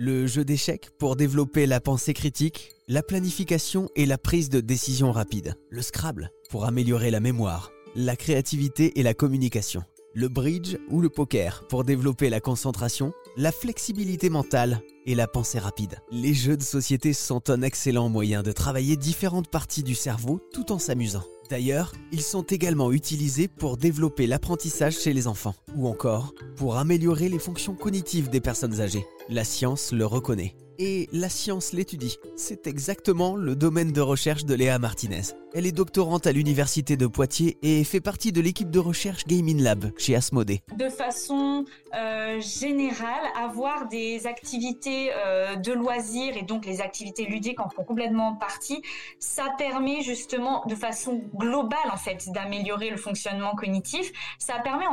Le jeu d'échecs pour développer la pensée critique, la planification et la prise de décision rapide. Le Scrabble pour améliorer la mémoire, la créativité et la communication. Le bridge ou le poker pour développer la concentration, la flexibilité mentale et la pensée rapide. Les jeux de société sont un excellent moyen de travailler différentes parties du cerveau tout en s'amusant. D'ailleurs, ils sont également utilisés pour développer l'apprentissage chez les enfants, ou encore pour améliorer les fonctions cognitives des personnes âgées. La science le reconnaît et la science l'étudie. C'est exactement le domaine de recherche de Léa Martinez. Elle est doctorante à l'université de Poitiers et fait partie de l'équipe de recherche Gaming Lab chez Asmodée. De façon euh, générale, avoir des activités euh, de loisirs et donc les activités ludiques en font complètement partie, ça permet justement de façon globale en fait d'améliorer le fonctionnement cognitif. Ça permet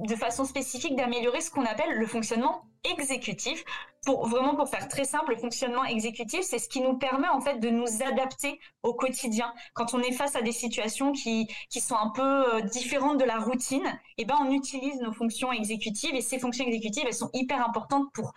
de façon spécifique d'améliorer ce qu'on appelle le fonctionnement exécutif. Pour vraiment pour faire très simple, le fonctionnement exécutif, c'est ce qui nous permet en fait de nous adapter au quotidien. Quand on est face à des situations qui qui sont un peu euh, différentes de la routine, et eh ben on utilise nos fonctions exécutives et ces fonctions exécutives, elles sont hyper importantes pour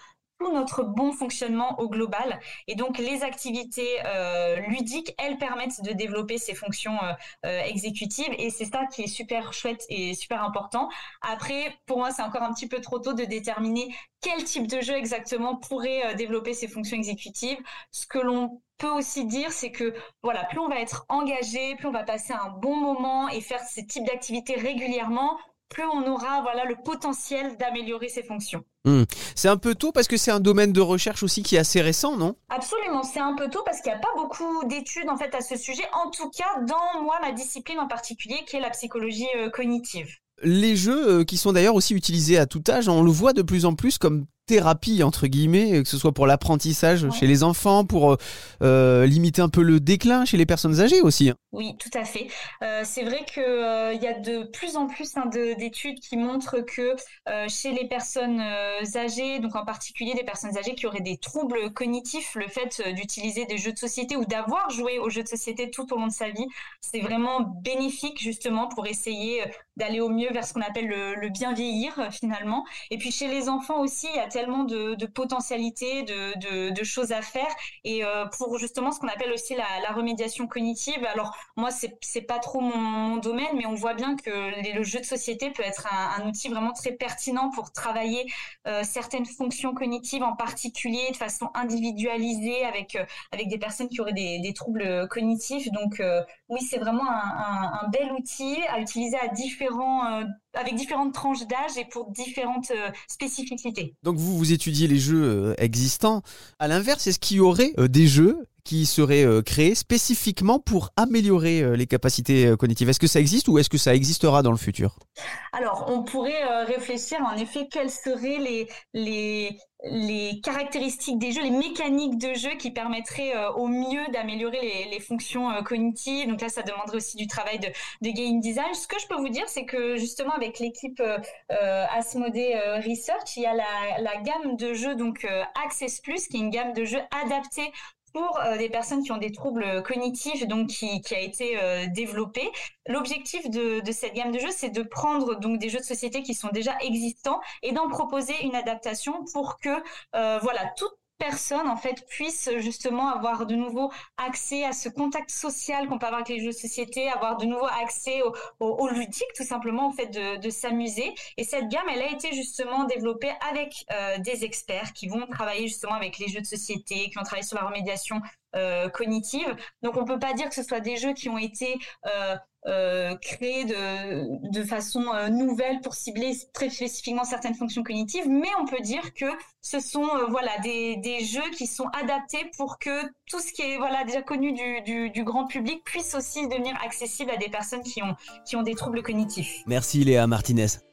notre bon fonctionnement au global. Et donc les activités euh, ludiques, elles permettent de développer ces fonctions euh, euh, exécutives et c'est ça qui est super chouette et super important. Après, pour moi, c'est encore un petit peu trop tôt de déterminer quel type de jeu exactement pourrait développer ces fonctions exécutives. Ce que l'on peut aussi dire, c'est que voilà, plus on va être engagé, plus on va passer un bon moment et faire ces types d'activités régulièrement, plus on aura voilà le potentiel d'améliorer ses fonctions. Hmm. C'est un peu tôt parce que c'est un domaine de recherche aussi qui est assez récent, non? Absolument, c'est un peu tôt parce qu'il n'y a pas beaucoup d'études en fait à ce sujet. En tout cas, dans moi ma discipline en particulier, qui est la psychologie euh, cognitive. Les jeux euh, qui sont d'ailleurs aussi utilisés à tout âge, on le voit de plus en plus comme thérapie entre guillemets, que ce soit pour l'apprentissage chez les enfants, pour euh, euh, limiter un peu le déclin chez les personnes âgées aussi. Hein. Oui, tout à fait. Euh, c'est vrai qu'il il y a de plus en plus hein, d'études qui montrent que chez les personnes âgées, donc en particulier des personnes âgées qui auraient des troubles cognitifs, le fait d'utiliser des jeux de société ou d'avoir joué aux jeux de société tout au long de sa vie, c'est vraiment bénéfique justement pour essayer d'aller au mieux vers ce qu'on appelle le, le bien vieillir finalement. Et puis chez les enfants aussi, il y a tellement de, potentialités, de, choses à faire. Et euh, pour justement ce qu'on appelle aussi la, remédiation cognitive, alors moi, c'est, c'est pas trop mon, domaine, mais on voit bien que le jeu de société peut être un, outil vraiment très pertinent pour travailler euh, certaines fonctions cognitives en particulier de façon individualisée avec, euh, des personnes qui auraient des, troubles cognitifs. Donc oui, c'est vraiment un, bel outil à utiliser à différents avec différentes tranches d'âge et pour différentes spécificités. Vous, vous étudiez les jeux euh, existants. À l'inverse, est-ce qu'il y aurait euh, des jeux qui seraient créés spécifiquement pour améliorer les capacités cognitives Est-ce que ça existe ou est-ce que ça existera dans le futur? Alors, on pourrait réfléchir en effet quels seraient les, les, les caractéristiques des jeux, les mécaniques de jeu qui permettraient euh, au mieux d'améliorer les, les, fonctions euh, cognitives. Donc là, ça demanderait aussi du travail de, de game design. Ce que je peux vous dire, c'est que justement avec l'équipe euh, euh Research, il y a la, la gamme de jeux donc Access Plus, qui est une gamme de jeux adaptée pour euh, des personnes qui ont des troubles cognitifs, donc qui, qui a été euh, développé. L'objectif de, de, cette gamme de jeux, c'est de prendre donc des jeux de société qui sont déjà existants et d'en proposer une adaptation pour que euh, voilà toute personnes en fait puissent justement avoir de nouveau accès à ce contact social qu'on peut avoir avec les jeux de société, avoir de nouveau accès au, ludique tout simplement en fait de, s'amuser. Et cette gamme, elle a été justement développée avec euh, des experts qui vont travailler justement avec les jeux de société, qui vont travailler sur la remédiation euh, cognitive. Donc on peut pas dire que ce soit des jeux qui ont été euh, euh, créés de, de façon euh, nouvelle pour cibler très spécifiquement certaines fonctions cognitives, mais on peut dire que ce sont voilà des, des, jeux qui sont adaptés pour que tout ce qui est voilà déjà connu du, du, du, grand public puisse aussi devenir accessible à des personnes qui ont, qui ont des troubles cognitifs. Merci Léa Martinez.